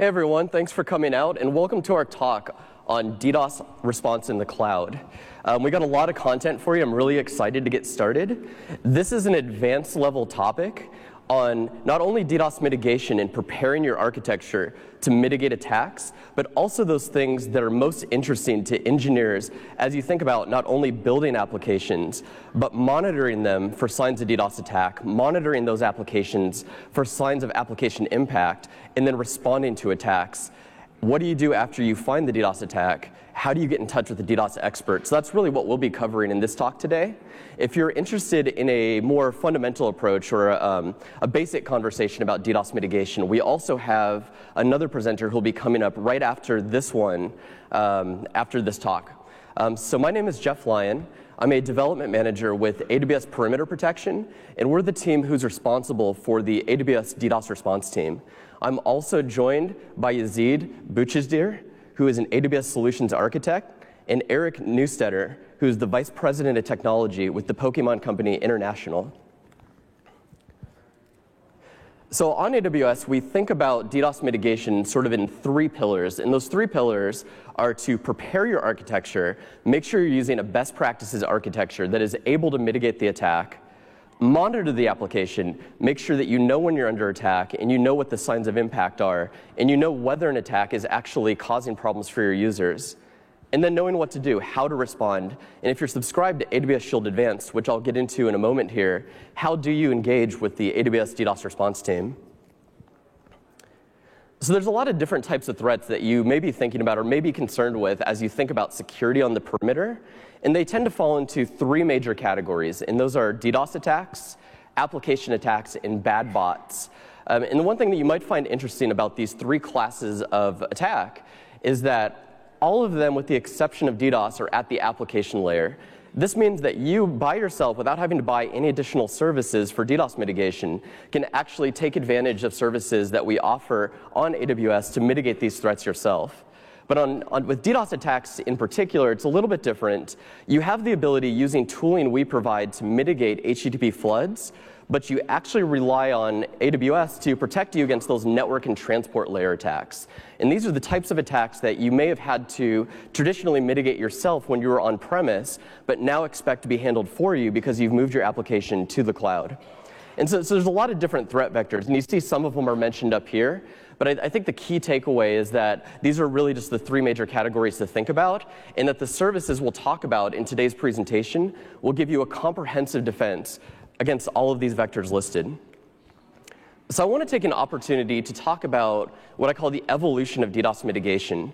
Hey everyone, thanks for coming out and welcome to our talk on DDoS response in the cloud. Um, we got a lot of content for you. I'm really excited to get started. This is an advanced level topic on not only DDoS mitigation and preparing your architecture to mitigate attacks, but also those things that are most interesting to engineers as you think about not only building applications, but monitoring them for signs of DDoS attack, monitoring those applications for signs of application impact, and then responding to attacks. What do you do after you find the DDoS attack? How do you get in touch with the DDoS expert? So that's really what we'll be covering in this talk today. If you're interested in a more fundamental approach or um, a basic conversation about DDoS mitigation, we also have another presenter who'll be coming up right after this one, um, after this talk. Um, so my name is Jeff Lyon. I'm a development manager with AWS Perimeter Protection, and we're the team who's responsible for the AWS DDoS response team. I'm also joined by Yazid Buchizdir, who is an AWS Solutions Architect, and Eric Neustetter, who is the Vice President of Technology with the Pokemon Company International. So on AWS, we think about DDoS mitigation sort of in three pillars. And those three pillars are to prepare your architecture, make sure you're using a best practices architecture that is able to mitigate the attack, monitor the application, make sure that you know when you're under attack and you know what the signs of impact are, and you know whether an attack is actually causing problems for your users. And then knowing what to do, how to respond. And if you're subscribed to AWS Shield Advanced, which I'll get into in a moment here, how do you engage with the AWS DDoS response team? So there's a lot of different types of threats that you may be thinking about or may be concerned with as you think about security on the perimeter. And they tend to fall into three major categories, and those are DDoS attacks, application attacks, and bad bots. Um, and the one thing that you might find interesting about these three classes of attack is that all of them, with the exception of DDoS, are at the application layer. This means that you, by yourself, without having to buy any additional services for DDoS mitigation, can actually take advantage of services that we offer on AWS to mitigate these threats yourself. But on, on, with DDoS attacks in particular, it's a little bit different. You have the ability using tooling we provide to mitigate HTTP floods, but you actually rely on AWS to protect you against those network and transport layer attacks. And these are the types of attacks that you may have had to traditionally mitigate yourself when you were on premise, but now expect to be handled for you because you've moved your application to the cloud. And so, so there's a lot of different threat vectors, and you see some of them are mentioned up here. But I, I, think the key takeaway is that these are really just the three major categories to think about, and that the services we'll talk about in today's presentation will give you a comprehensive defense against all of these vectors listed. So I want to take an opportunity to talk about what I call the evolution of DDoS mitigation.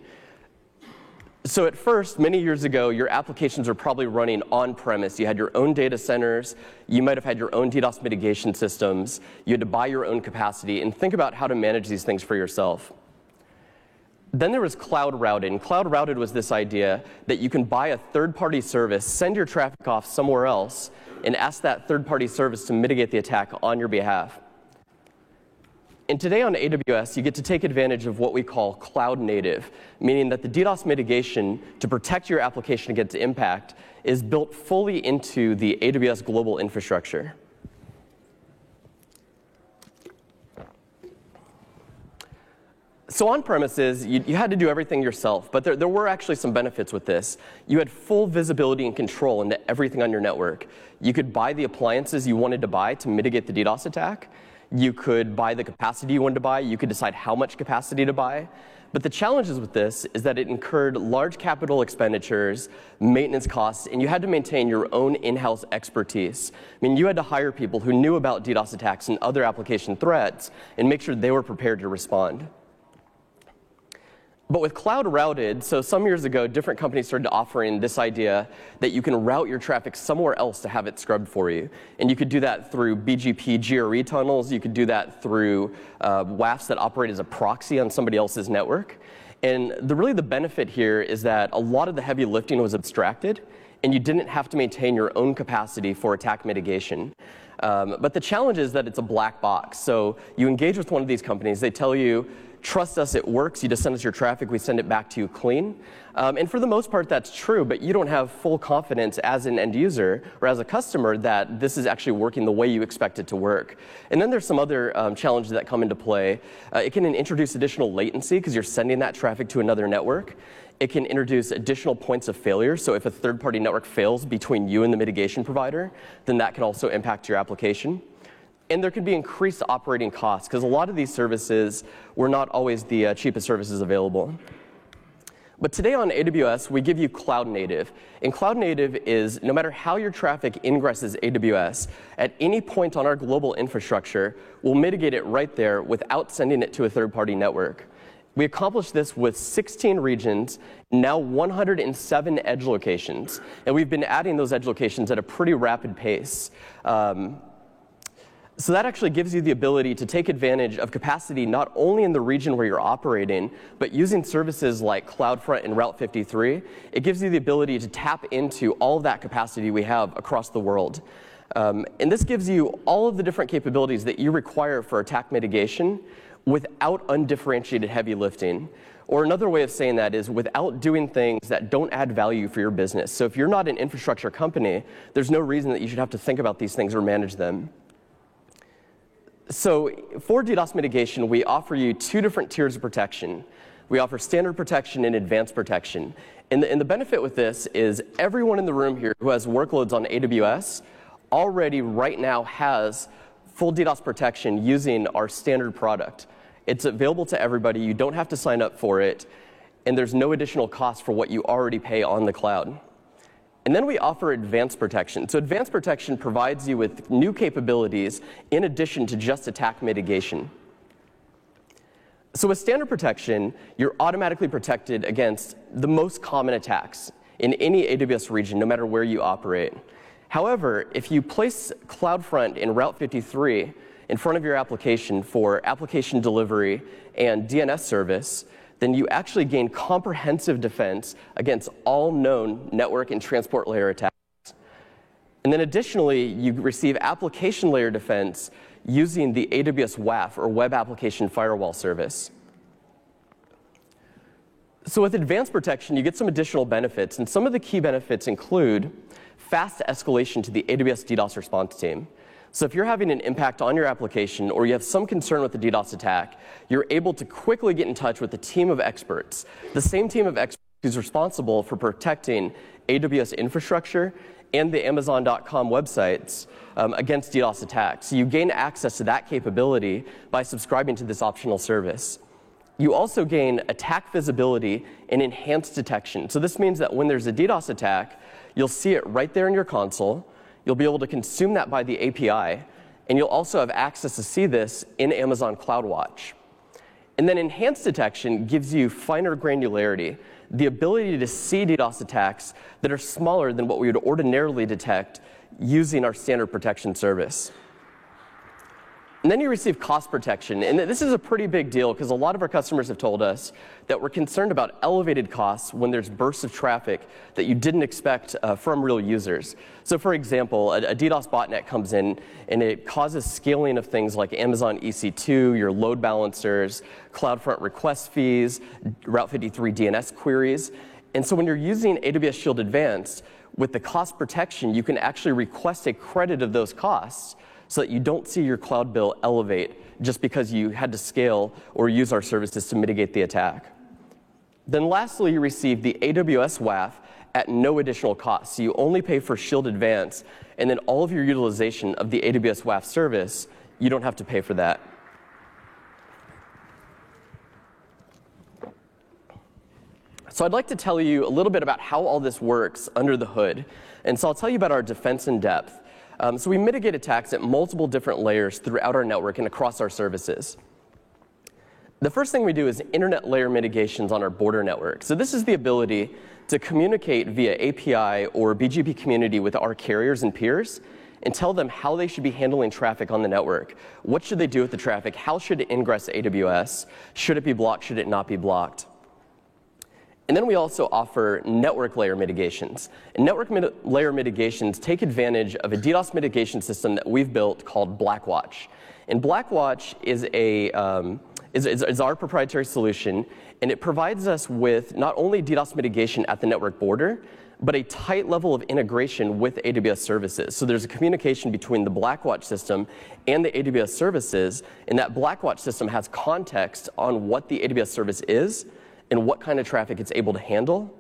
So at first, many years ago, your applications were probably running on-premise. You had your own data centers. You might have had your own DDoS mitigation systems. You had to buy your own capacity and think about how to manage these things for yourself. Then there was cloud routed. Cloud routed was this idea that you can buy a third-party service, send your traffic off somewhere else, and ask that third-party service to mitigate the attack on your behalf. And today on AWS, you get to take advantage of what we call cloud native, meaning that the DDoS mitigation to protect your application against impact is built fully into the AWS global infrastructure. So on premises, you, you, had to do everything yourself, but there, there were actually some benefits with this. You had full visibility and control into everything on your network. You could buy the appliances you wanted to buy to mitigate the DDoS attack. You could buy the capacity you wanted to buy. You could decide how much capacity to buy. But the challenges with this is that it incurred large capital expenditures, maintenance costs, and you had to maintain your own in-house expertise. I mean, you had to hire people who knew about DDoS attacks and other application threats and make sure they were prepared to respond. But with cloud routed, so some years ago, different companies started offering this idea that you can route your traffic somewhere else to have it scrubbed for you. And you could do that through BGP GRE tunnels. You could do that through uh, WAFs that operate as a proxy on somebody else's network. And the, really the benefit here is that a lot of the heavy lifting was abstracted and you didn't have to maintain your own capacity for attack mitigation. Um, but the challenge is that it's a black box. So you engage with one of these companies, they tell you, trust us, it works. You just send us your traffic, we send it back to you clean. Um, and for the most part, that's true, but you don't have full confidence as an end user or as a customer that this is actually working the way you expect it to work. And then there's some other um, challenges that come into play. Uh, it can introduce additional latency because you're sending that traffic to another network. It can introduce additional points of failure. So if a third party network fails between you and the mitigation provider, then that can also impact your application. And there could be increased operating costs because a lot of these services were not always the uh, cheapest services available. But today on AWS, we give you Cloud Native. And Cloud Native is no matter how your traffic ingresses AWS, at any point on our global infrastructure, we'll mitigate it right there without sending it to a third party network. We accomplished this with 16 regions, now 107 edge locations. And we've been adding those edge locations at a pretty rapid pace. Um, so that actually gives you the ability to take advantage of capacity not only in the region where you're operating, but using services like CloudFront and Route 53. It gives you the ability to tap into all of that capacity we have across the world. Um, and this gives you all of the different capabilities that you require for attack mitigation without undifferentiated heavy lifting. Or another way of saying that is without doing things that don't add value for your business. So if you're not an infrastructure company, there's no reason that you should have to think about these things or manage them. So for DDoS mitigation, we offer you two different tiers of protection. We offer standard protection and advanced protection. And the, and the benefit with this is everyone in the room here who has workloads on AWS already right now has full DDoS protection using our standard product. It's available to everybody. You don't have to sign up for it. And there's no additional cost for what you already pay on the cloud. And then we offer advanced protection. So advanced protection provides you with new capabilities in addition to just attack mitigation. So with standard protection, you're automatically protected against the most common attacks in any AWS region, no matter where you operate. However, if you place CloudFront in Route 53 in front of your application for application delivery and DNS service, then you actually gain comprehensive defense against all known network and transport layer attacks. And then additionally, you receive application layer defense using the AWS WAF, or Web Application Firewall Service. So with advanced protection, you get some additional benefits, and some of the key benefits include fast escalation to the AWS DDoS response team. So if you're having an impact on your application or you have some concern with the DDoS attack, you're able to quickly get in touch with a team of experts, the same team of experts who's responsible for protecting AWS infrastructure and the Amazon.com websites um, against DDoS attacks. So you gain access to that capability by subscribing to this optional service. You also gain attack visibility and enhanced detection. So this means that when there's a DDoS attack, you'll see it right there in your console. You'll be able to consume that by the API, and you'll also have access to see this in Amazon CloudWatch. And then enhanced detection gives you finer granularity, the ability to see DDoS attacks that are smaller than what we would ordinarily detect using our standard protection service. And then you receive cost protection. And this is a pretty big deal because a lot of our customers have told us that we're concerned about elevated costs when there's bursts of traffic that you didn't expect uh, from real users. So, for example, a, a, DDoS botnet comes in and it causes scaling of things like Amazon EC2, your load balancers, CloudFront request fees, Route 53 DNS queries. And so, when you're using AWS Shield Advanced, with the cost protection, you can actually request a credit of those costs so that you don't see your cloud bill elevate just because you had to scale or use our services to mitigate the attack. Then lastly, you receive the AWS WAF at no additional cost. So you only pay for Shield Advance, and then all of your utilization of the AWS WAF service, you don't have to pay for that. So I'd like to tell you a little bit about how all this works under the hood. And so I'll tell you about our defense in depth. Um, so we mitigate attacks at multiple different layers throughout our network and across our services. The first thing we do is internet layer mitigations on our border network. So this is the ability to communicate via API or BGP community with our carriers and peers and tell them how they should be handling traffic on the network. What should they do with the traffic? How should it ingress AWS? Should it be blocked? Should it not be blocked? And then we also offer network layer mitigations. And network mit- layer mitigations take advantage of a DDoS mitigation system that we've built called Blackwatch. And Blackwatch is, a, um, is, is, is our proprietary solution, and it provides us with not only DDoS mitigation at the network border, but a tight level of integration with AWS services. So there's a communication between the Blackwatch system and the AWS services, and that Blackwatch system has context on what the AWS service is and what kind of traffic it's able to handle,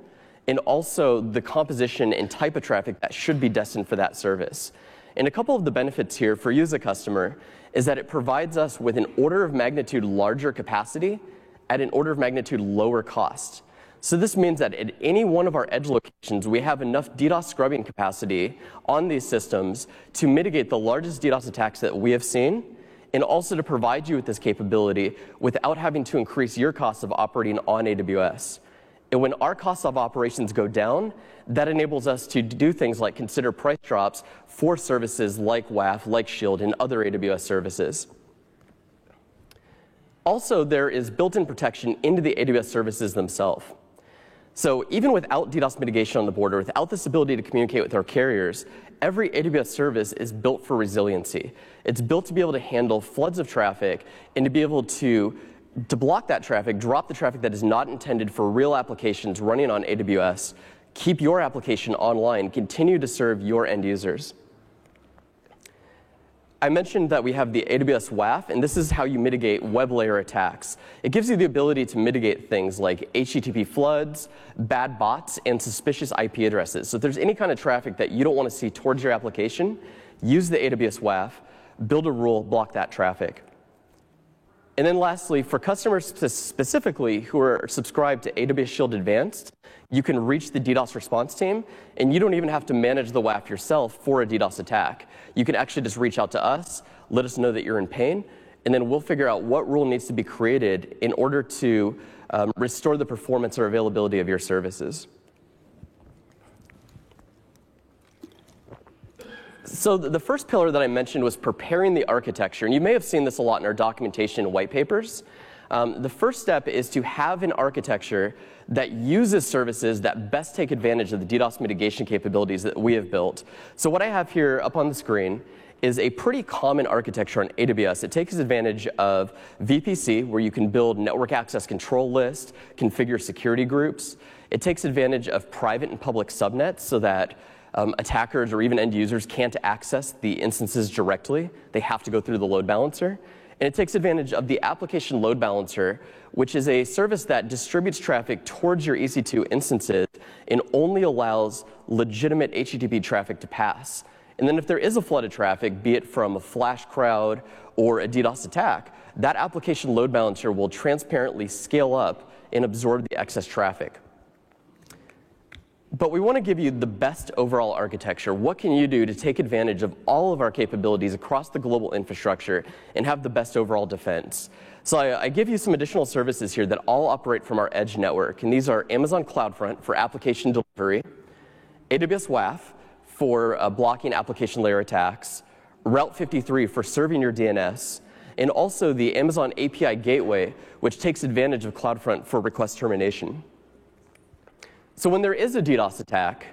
and also the composition and type of traffic that should be destined for that service. And a couple of the benefits here for you as a customer is that it provides us with an order of magnitude larger capacity at an order of magnitude lower cost. So this means that at any one of our edge locations, we have enough DDoS scrubbing capacity on these systems to mitigate the largest DDoS attacks that we have seen, and also to provide you with this capability without having to increase your cost of operating on AWS. And when our costs of operations go down, that enables us to do things like consider price drops for services like WAF, like Shield, and other AWS services. Also, there is built-in protection into the AWS services themselves. So even without DDoS mitigation on the border, without this ability to communicate with our carriers, every AWS service is built for resiliency. It's built to be able to handle floods of traffic and to be able to, to block that traffic, drop the traffic that is not intended for real applications running on AWS, keep your application online, continue to serve your end users. I mentioned that we have the AWS WAF, and this is how you mitigate web layer attacks. It gives you the ability to mitigate things like HTTP floods, bad bots, and suspicious IP addresses. So if there's any kind of traffic that you don't want to see towards your application, use the AWS WAF, build a rule, block that traffic. And then lastly, for customers specifically who are subscribed to AWS Shield Advanced, you can reach the DDoS response team, and you don't even have to manage the WAF yourself for a DDoS attack. You can actually just reach out to us, let us know that you're in pain, and then we'll figure out what rule needs to be created in order to um, restore the performance or availability of your services. So the first pillar that I mentioned was preparing the architecture, and you may have seen this a lot in our documentation and white papers. Um, the first step is to have an architecture that uses services that best take advantage of the DDoS mitigation capabilities that we have built. So what I have here up on the screen is a pretty common architecture on AWS. It takes advantage of VPC, where you can build network access control lists, configure security groups. It takes advantage of private and public subnets so that um, attackers or even end users can't access the instances directly. They have to go through the load balancer. And it takes advantage of the application load balancer, which is a service that distributes traffic towards your EC2 instances and only allows legitimate HTTP traffic to pass. And then if there is a flood of traffic, be it from a flash crowd or a DDoS attack, that application load balancer will transparently scale up and absorb the excess traffic. But we want to give you the best overall architecture. What can you do to take advantage of all of our capabilities across the global infrastructure and have the best overall defense? So I, I, give you some additional services here that all operate from our edge network. And these are Amazon CloudFront for application delivery, AWS WAF for uh, blocking application layer attacks, Route 53 for serving your DNS, and also the Amazon API Gateway, which takes advantage of CloudFront for request termination. So when there is a DDoS attack,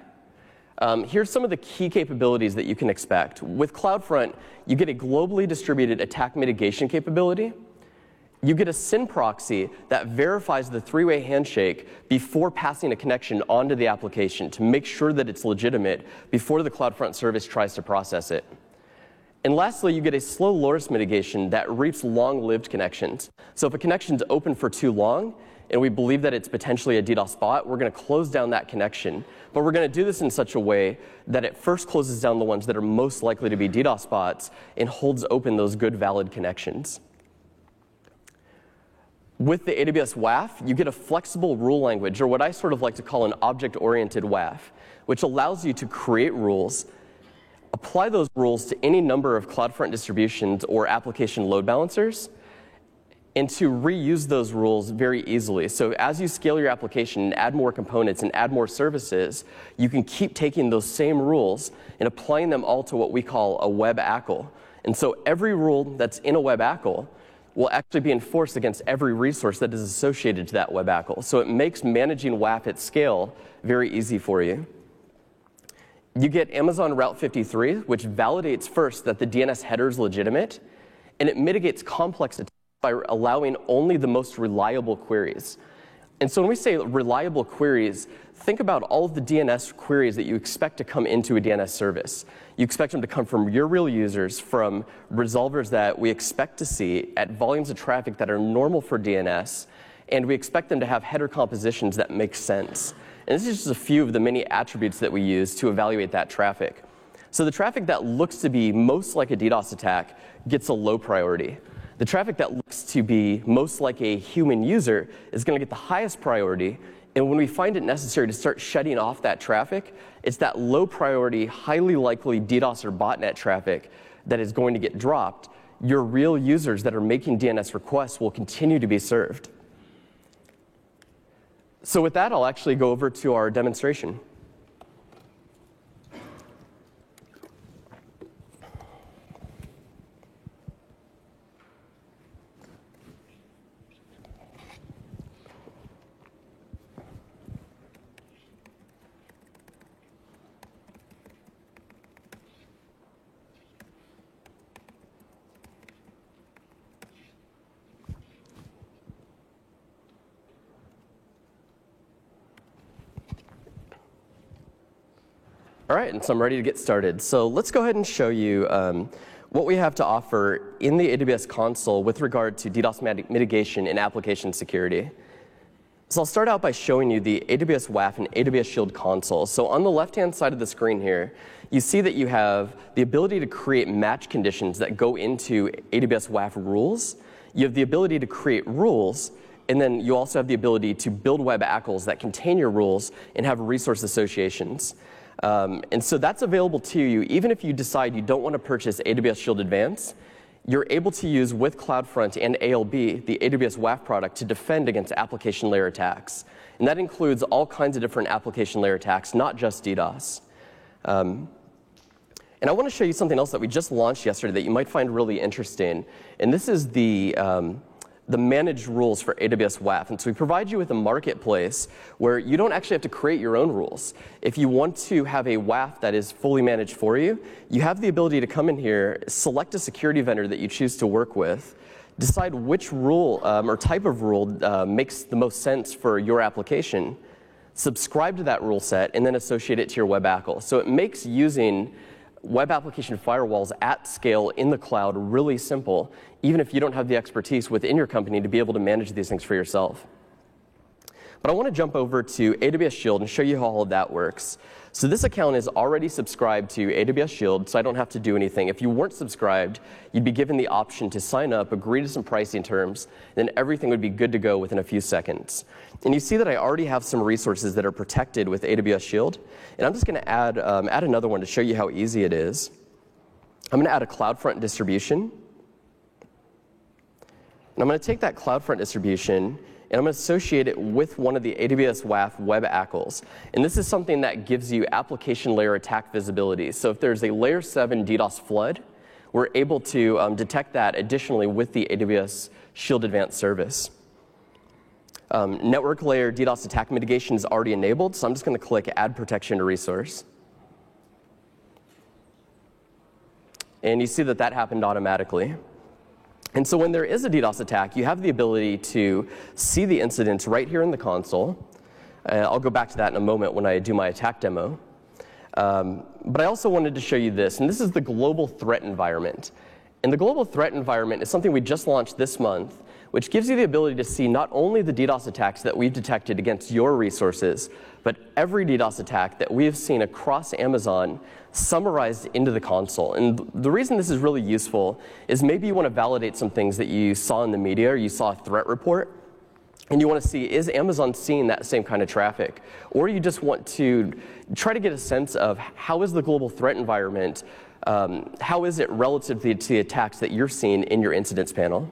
um, here's some of the key capabilities that you can expect. With CloudFront, you get a globally distributed attack mitigation capability. You get a SYN proxy that verifies the three-way handshake before passing a connection onto the application to make sure that it's legitimate before the CloudFront service tries to process it. And lastly, you get a Slowloris mitigation that reaps long-lived connections. So if a connection is open for too long, and we believe that it's potentially a DDoS bot, we're going to close down that connection. But we're going to do this in such a way that it first closes down the ones that are most likely to be DDoS bots and holds open those good, valid connections. With the AWS WAF, you get a flexible rule language, or what I sort of like to call an object oriented WAF, which allows you to create rules, apply those rules to any number of CloudFront distributions or application load balancers and to reuse those rules very easily. So as you scale your application and add more components and add more services, you can keep taking those same rules and applying them all to what we call a web ACL. And so every rule that's in a web ACL will actually be enforced against every resource that is associated to that web ACL. So it makes managing WAF at scale very easy for you. You get Amazon Route 53, which validates first that the DNS header is legitimate, and it mitigates complex attacks by allowing only the most reliable queries. And so when we say reliable queries, think about all of the DNS queries that you expect to come into a DNS service. You expect them to come from your real users, from resolvers that we expect to see at volumes of traffic that are normal for DNS, and we expect them to have header compositions that make sense. And this is just a few of the many attributes that we use to evaluate that traffic. So the traffic that looks to be most like a DDoS attack gets a low priority. The traffic that looks to be most like a human user is going to get the highest priority, and when we find it necessary to start shutting off that traffic, it's that low priority, highly likely DDoS or botnet traffic that is going to get dropped. Your real users that are making DNS requests will continue to be served. So, with that, I'll actually go over to our demonstration. All right, and so I'm ready to get started. So let's go ahead and show you um, what we have to offer in the AWS console with regard to DDoS mitigation and application security. So I'll start out by showing you the AWS WAF and AWS Shield console. So on the left-hand side of the screen here, you see that you have the ability to create match conditions that go into AWS WAF rules. You have the ability to create rules, and then you also have the ability to build web ACLs that contain your rules and have resource associations. Um, and so that's available to you even if you decide you don't want to purchase AWS Shield Advance. You're able to use with CloudFront and ALB the AWS WAF product to defend against application layer attacks. And that includes all kinds of different application layer attacks, not just DDoS. Um, and I want to show you something else that we just launched yesterday that you might find really interesting. And this is the um, the managed rules for AWS WAF. And so we provide you with a marketplace where you don't actually have to create your own rules. If you want to have a WAF that is fully managed for you, you have the ability to come in here, select a security vendor that you choose to work with, decide which rule um, or type of rule uh, makes the most sense for your application, subscribe to that rule set, and then associate it to your web ACL. So it makes using web application firewalls at scale in the cloud really simple, even if you don't have the expertise within your company to be able to manage these things for yourself. But I want to jump over to AWS Shield and show you how all of that works. So this account is already subscribed to AWS Shield, so I don't have to do anything. If you weren't subscribed, you'd be given the option to sign up, agree to some pricing terms, then everything would be good to go within a few seconds. And you see that I already have some resources that are protected with AWS Shield, and I'm just going to add, um, add another one to show you how easy it is. I'm going to add a CloudFront distribution. And I'm going to take that CloudFront distribution and I'm going to associate it with one of the AWS WAF web ACLs. And this is something that gives you application layer attack visibility. So if there's a layer 7 DDoS flood, we're able to um, detect that additionally with the AWS Shield Advanced service. Um, network layer DDoS attack mitigation is already enabled, so I'm just going to click Add Protection to Resource. And you see that that happened automatically. And so when there is a DDoS attack, you have the ability to see the incidents right here in the console. Uh, I'll go back to that in a moment when I do my attack demo. Um, but I also wanted to show you this, and this is the global threat environment. And the global threat environment is something we just launched this month, which gives you the ability to see not only the DDoS attacks that we've detected against your resources, but every DDoS attack that we have seen across Amazon summarized into the console. And the reason this is really useful is maybe you want to validate some things that you saw in the media or you saw a threat report. And you want to see, is Amazon seeing that same kind of traffic? Or you just want to try to get a sense of how is the global threat environment, um, how is it relative to the, to the attacks that you're seeing in your incidents panel?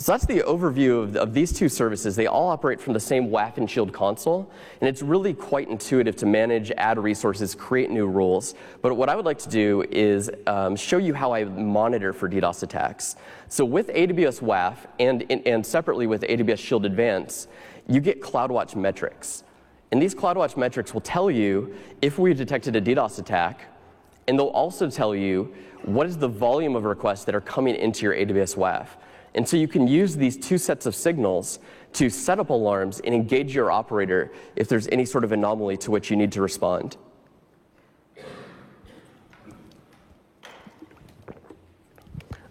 So that's the overview of, of, these two services. They all operate from the same WAF and Shield console, and it's really quite intuitive to manage, add resources, create new rules. But what I would like to do is um, show you how I monitor for DDoS attacks. So with AWS WAF and, and separately with AWS Shield Advance, you get CloudWatch metrics. And these CloudWatch metrics will tell you if we detected a DDoS attack, and they'll also tell you what is the volume of requests that are coming into your AWS WAF. And so you can use these two sets of signals to set up alarms and engage your operator if there's any sort of anomaly to which you need to respond.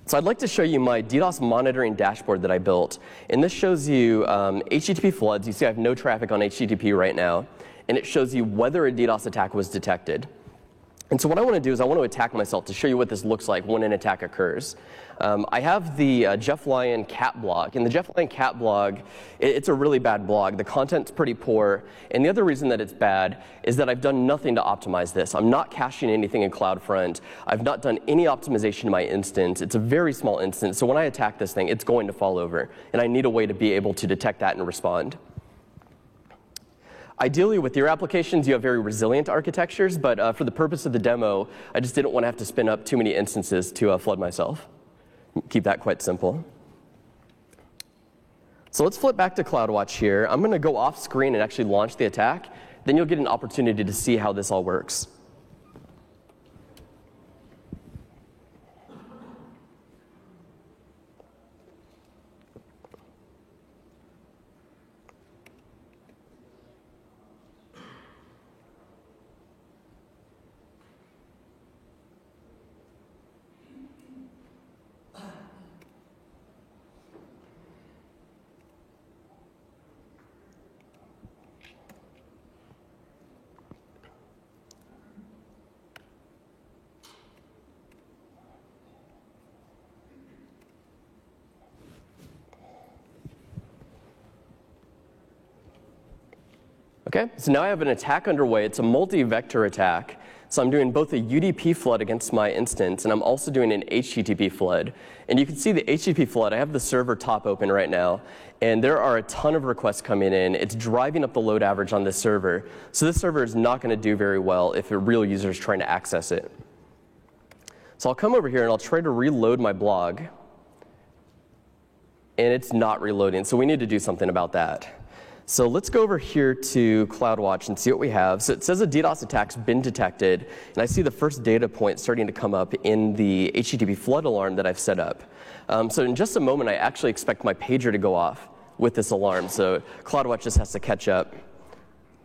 So I'd like to show you my DDoS monitoring dashboard that I built. And this shows you um, HTTP floods. You see I have no traffic on HTTP right now. And it shows you whether a DDoS attack was detected. And so what I want to do is I want to attack myself to show you what this looks like when an attack occurs. Um, I have the uh, Jeff Lyon cat blog. And the Jeff Lyon cat blog, it, it's a really bad blog. The content's pretty poor. And the other reason that it's bad is that I've done nothing to optimize this. I'm not caching anything in CloudFront. I've not done any optimization in my instance. It's a very small instance. So when I attack this thing, it's going to fall over. And I need a way to be able to detect that and respond. Ideally, with your applications, you have very resilient architectures, but uh, for the purpose of the demo, I just didn't want to have to spin up too many instances to uh, flood myself. Keep that quite simple. So let's flip back to CloudWatch here. I'm going to go off screen and actually launch the attack. Then you'll get an opportunity to see how this all works. Okay, so now I have an attack underway. It's a multi-vector attack. So I'm doing both a UDP flood against my instance, and I'm also doing an HTTP flood. And you can see the HTTP flood. I have the server top open right now, and there are a ton of requests coming in. It's driving up the load average on this server. So this server is not going to do very well if a real user is trying to access it. So I'll come over here and I'll try to reload my blog. And it's not reloading, so we need to do something about that. So let's go over here to CloudWatch and see what we have. So it says a DDoS attack's been detected, and I see the first data point starting to come up in the HTTP flood alarm that I've set up. Um, so in just a moment, I actually expect my pager to go off with this alarm. So CloudWatch just has to catch up.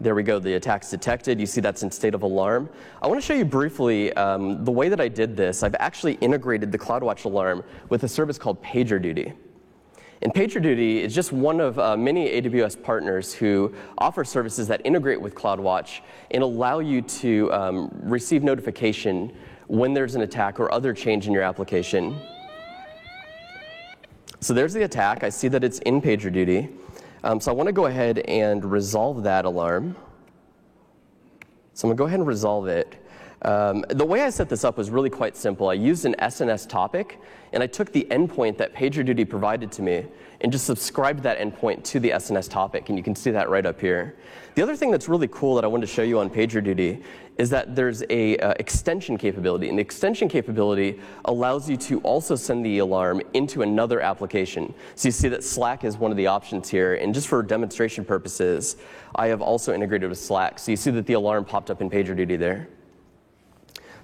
There we go, the attack's detected. You see that's in state of alarm. I want to show you briefly um, the way that I did this. I've actually integrated the CloudWatch alarm with a service called PagerDuty. And PagerDuty is just one of uh, many AWS partners who offer services that integrate with CloudWatch and allow you to um, receive notification when there's an attack or other change in your application. So there's the attack. I see that it's in PagerDuty. Um, so I want to go ahead and resolve that alarm. So I'm going to go ahead and resolve it. Um, the way I set this up was really quite simple. I used an SNS topic, and I took the endpoint that PagerDuty provided to me and just subscribed that endpoint to the SNS topic, and you can see that right up here. The other thing that's really cool that I wanted to show you on PagerDuty is that there's a uh, extension capability, and the extension capability allows you to also send the alarm into another application. So you see that Slack is one of the options here, and just for demonstration purposes, I have also integrated with Slack. So you see that the alarm popped up in PagerDuty there.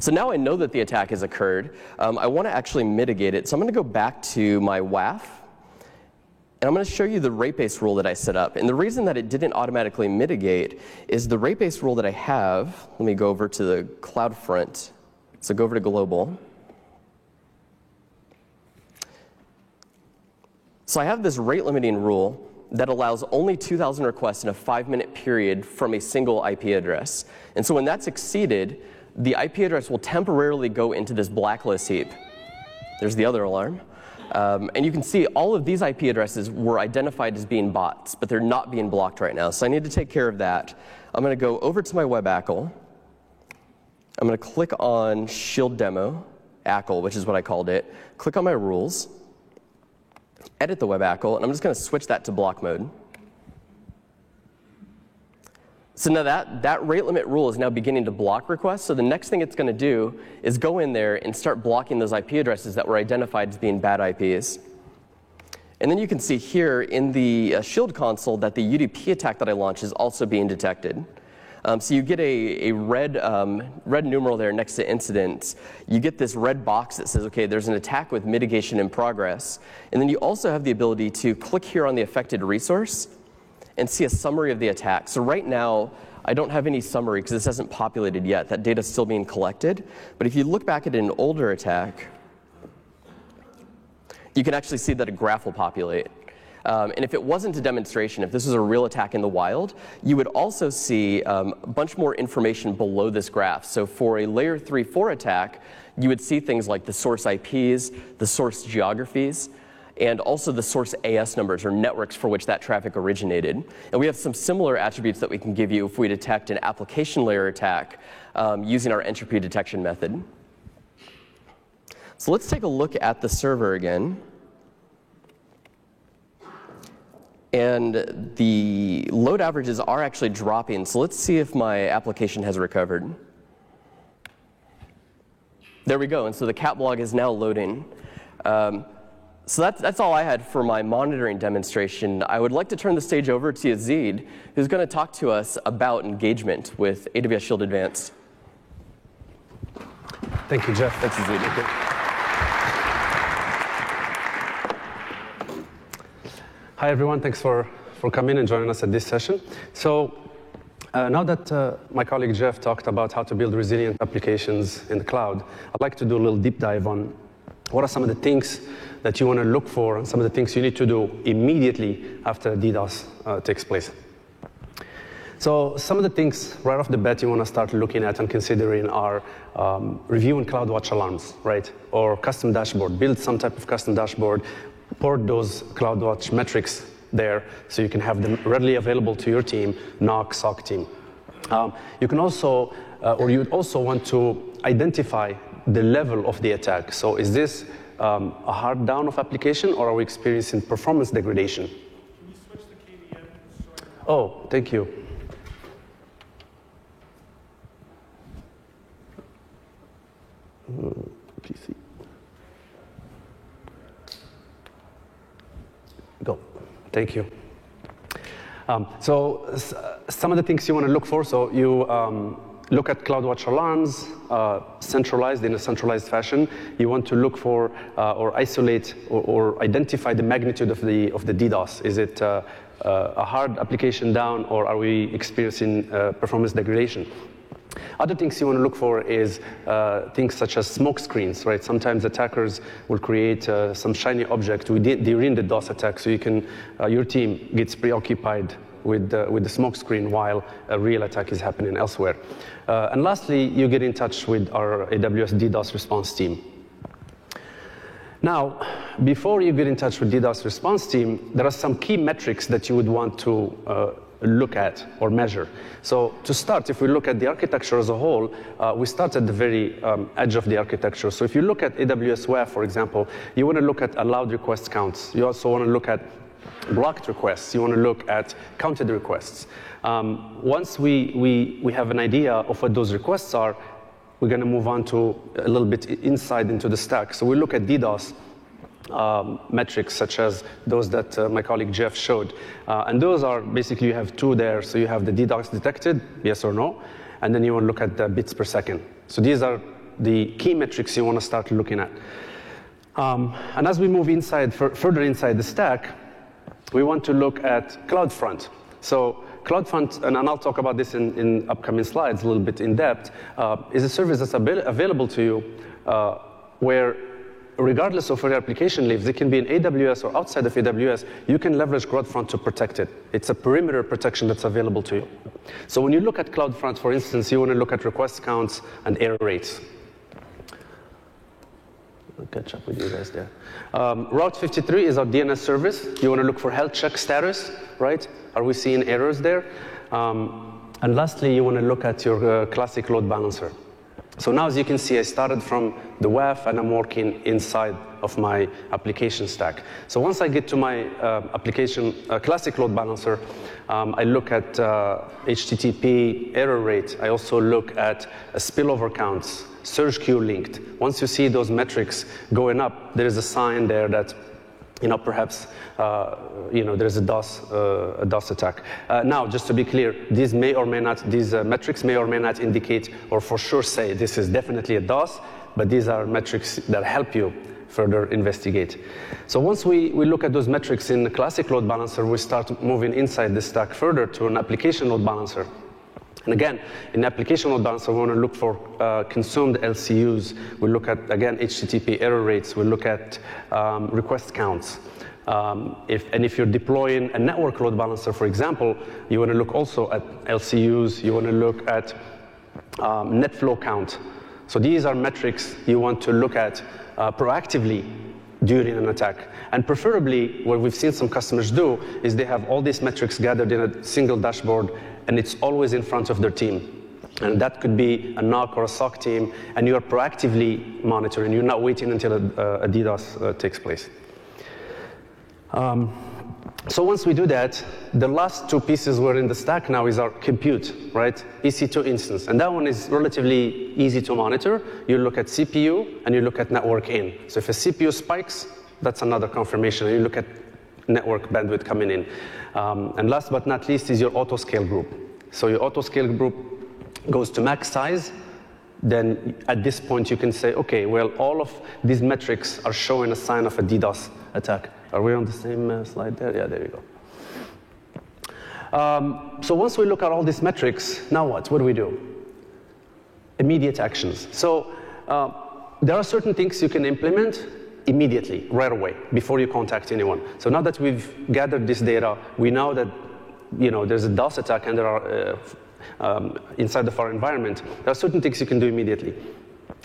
So now I know that the attack has occurred. Um, I want to actually mitigate it. So I'm going to go back to my WAF. And I'm going to show you the rate based rule that I set up. And the reason that it didn't automatically mitigate is the rate based rule that I have. Let me go over to the CloudFront. So go over to global. So I have this rate limiting rule that allows only 2,000 requests in a five minute period from a single IP address. And so when that's exceeded, the IP address will temporarily go into this blacklist heap. There's the other alarm. Um, and you can see all of these IP addresses were identified as being bots, but they're not being blocked right now. So I need to take care of that. I'm going to go over to my web ACL. I'm going to click on Shield Demo, ACL, which is what I called it. Click on my rules. edit the web ACL, and I'm just going to switch that to block mode. So now that, that rate limit rule is now beginning to block requests. So the next thing it's going to do is go in there and start blocking those IP addresses that were identified as being bad IPs. And then you can see here in the uh, Shield console that the UDP attack that I launched is also being detected. Um, so you get a, a red, um, red numeral there next to incidents. You get this red box that says, okay, there's an attack with mitigation in progress. And then you also have the ability to click here on the affected resource and see a summary of the attack. So right now, I don't have any summary because this hasn't populated yet. That data is still being collected. But if you look back at an older attack, you can actually see that a graph will populate. Um, and if it wasn't a demonstration, if this was a real attack in the wild, you would also see um, a bunch more information below this graph. So for a layer 3 4 attack, you would see things like the source IPs, the source geographies, and also the source AS numbers or networks for which that traffic originated. And we have some similar attributes that we can give you if we detect an application layer attack um, using our entropy detection method. So let's take a look at the server again. And the load averages are actually dropping. So let's see if my application has recovered. There we go. And so the cat blog is now loading. Um, so that's, that's all I had for my monitoring demonstration. I would like to turn the stage over to Yazid, who's going to talk to us about engagement with AWS Shield Advanced. Thank you, Jeff. Thanks, Yazid. Hi, everyone. Thanks for, for coming and joining us at this session. So uh, now that uh, my colleague Jeff talked about how to build resilient applications in the cloud, I'd like to do a little deep dive on what are some of the things that you want to look for and some of the things you need to do immediately after DDoS uh, takes place. So some of the things right off the bat you want to start looking at and considering are um, reviewing CloudWatch alarms, right? Or custom dashboard. Build some type of custom dashboard, port those CloudWatch metrics there so you can have them readily available to your team, NOC, SOC team. Um, you can also, uh, or you would also want to identify the level of the attack. So is this um, a hard down of application or are we experiencing performance degradation? Oh, thank you. Uh, PC. Go. Thank you. Um, so some of the things you want to look for, so you um, look at CloudWatch alarms uh, centralized in a centralized fashion. You want to look for uh, or isolate or, or, identify the magnitude of the, of the DDoS. Is it uh, uh a hard application down or are we experiencing uh, performance degradation? Other things you want to look for is uh, things such as smoke screens, right? Sometimes attackers will create uh, some shiny object during the DOS attack, so you can, uh, your team gets preoccupied with, with the smoke screen while a real attack is happening elsewhere. Uh, and lastly, you get in touch with our AWS DDoS response team. Now, before you get in touch with DDoS response team, there are some key metrics that you would want to uh, look at or measure. So to start, if we look at the architecture as a whole, uh, we start at the very um, edge of the architecture. So if you look at AWS WAF, for example, you want to look at allowed request counts. You also want to look at blocked requests. You want to look at counted requests. Um, once we, we, we have an idea of what those requests are, we're going to move on to a little bit inside into the stack. So we look at DDoS um, metrics, such as those that uh, my colleague Jeff showed. Uh, and those are basically you have two there. So you have the DDoS detected, yes or no, and then you want to look at the bits per second. So these are the key metrics you want to start looking at. Um, and as we move inside, further inside the stack, we want to look at CloudFront. So CloudFront, and I'll talk about this in, in upcoming slides a little bit in depth, uh, is a service that's available to you uh, where regardless of where your application lives, it can be in AWS or outside of AWS, you can leverage CloudFront to protect it. It's a perimeter protection that's available to you. So when you look at CloudFront, for instance, you want to look at request counts and error rates. I'll catch up with you guys there. Um, Route 53 is our DNS service. You want to look for health check status, right? Are we seeing errors there? Um, and lastly, you want to look at your uh, classic load balancer. So now, as you can see, I started from the WAF and I'm working inside of my application stack. So once I get to my uh, application uh, classic load balancer, um, I look at uh, HTTP error rate. I also look at spillover counts, surge queue length. Once you see those metrics going up, there is a sign there that you know, perhaps, uh, you know, there's a DOS, uh, a DOS attack. Uh, now, just to be clear, these may or may not, these uh, metrics may or may not indicate or for sure say this is definitely a DOS, but these are metrics that help you further investigate. So once we, we look at those metrics in the classic load balancer, we start moving inside the stack further to an application load balancer. And again, in application load balancer, we want to look for uh, consumed LCUs. We look at, again, HTTP error rates. We look at um, request counts. Um, if, and if you're deploying a network load balancer, for example, you want to look also at LCUs. You want to look at um, net flow count. So these are metrics you want to look at uh, proactively during an attack. And preferably, what we've seen some customers do is they have all these metrics gathered in a single dashboard and it's always in front of their team. And that could be a NOC or a SOC team, and you are proactively monitoring. You're not waiting until a, a DDoS uh, takes place. Um, so once we do that, the last two pieces we're in the stack now is our compute, right? EC2 instance. And that one is relatively easy to monitor. You look at CPU and you look at network in. So if a CPU spikes, that's another confirmation. You look at network bandwidth coming in. Um, and last but not least is your auto scale group. So your auto scale group goes to max size. Then at this point you can say, okay, well, all of these metrics are showing a sign of a DDoS attack. Are we on the same uh, slide there? Yeah, there you go. Um, so once we look at all these metrics, now what? What do we do? Immediate actions. So uh, there are certain things you can implement immediately, right away, before you contact anyone. So now that we've gathered this data, we know that you know, there's a DOS attack and there are, uh, um, inside the our environment, there are certain things you can do immediately.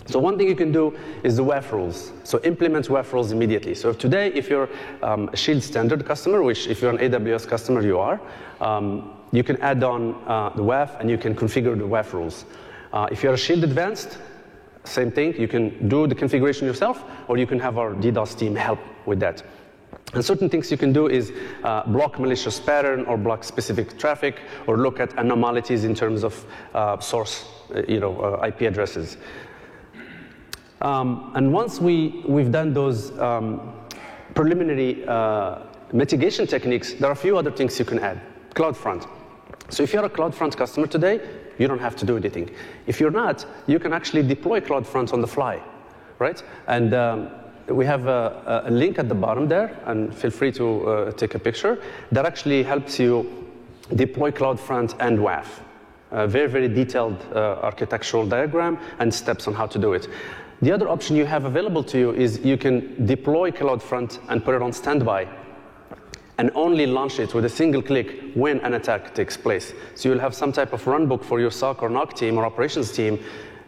So one thing you can do is the WAF rules. So implement WAF rules immediately. So if today, if you're um, a Shield standard customer, which if you're an AWS customer, you are, um, you can add on uh, the WAF and you can configure the WAF rules. Uh, if you're a Shield Advanced, same thing. You can do the configuration yourself, or you can have our DDoS team help with that. And certain things you can do is uh, block malicious pattern or block specific traffic or look at anomalies in terms of uh, source, uh, you know, uh, IP addresses. Um, and once we, we've done those um, preliminary uh, mitigation techniques, there are a few other things you can add. CloudFront. So if you're a CloudFront customer today, you don't have to do anything. If you're not, you can actually deploy CloudFront on the fly, right? And um, we have a, a, link at the bottom there, and feel free to uh, take a picture. That actually helps you deploy CloudFront and WAF. A very, very detailed uh, architectural diagram and steps on how to do it. The other option you have available to you is you can deploy CloudFront and put it on standby and only launch it with a single click when an attack takes place. So you'll have some type of runbook for your SOC or NOC team or operations team,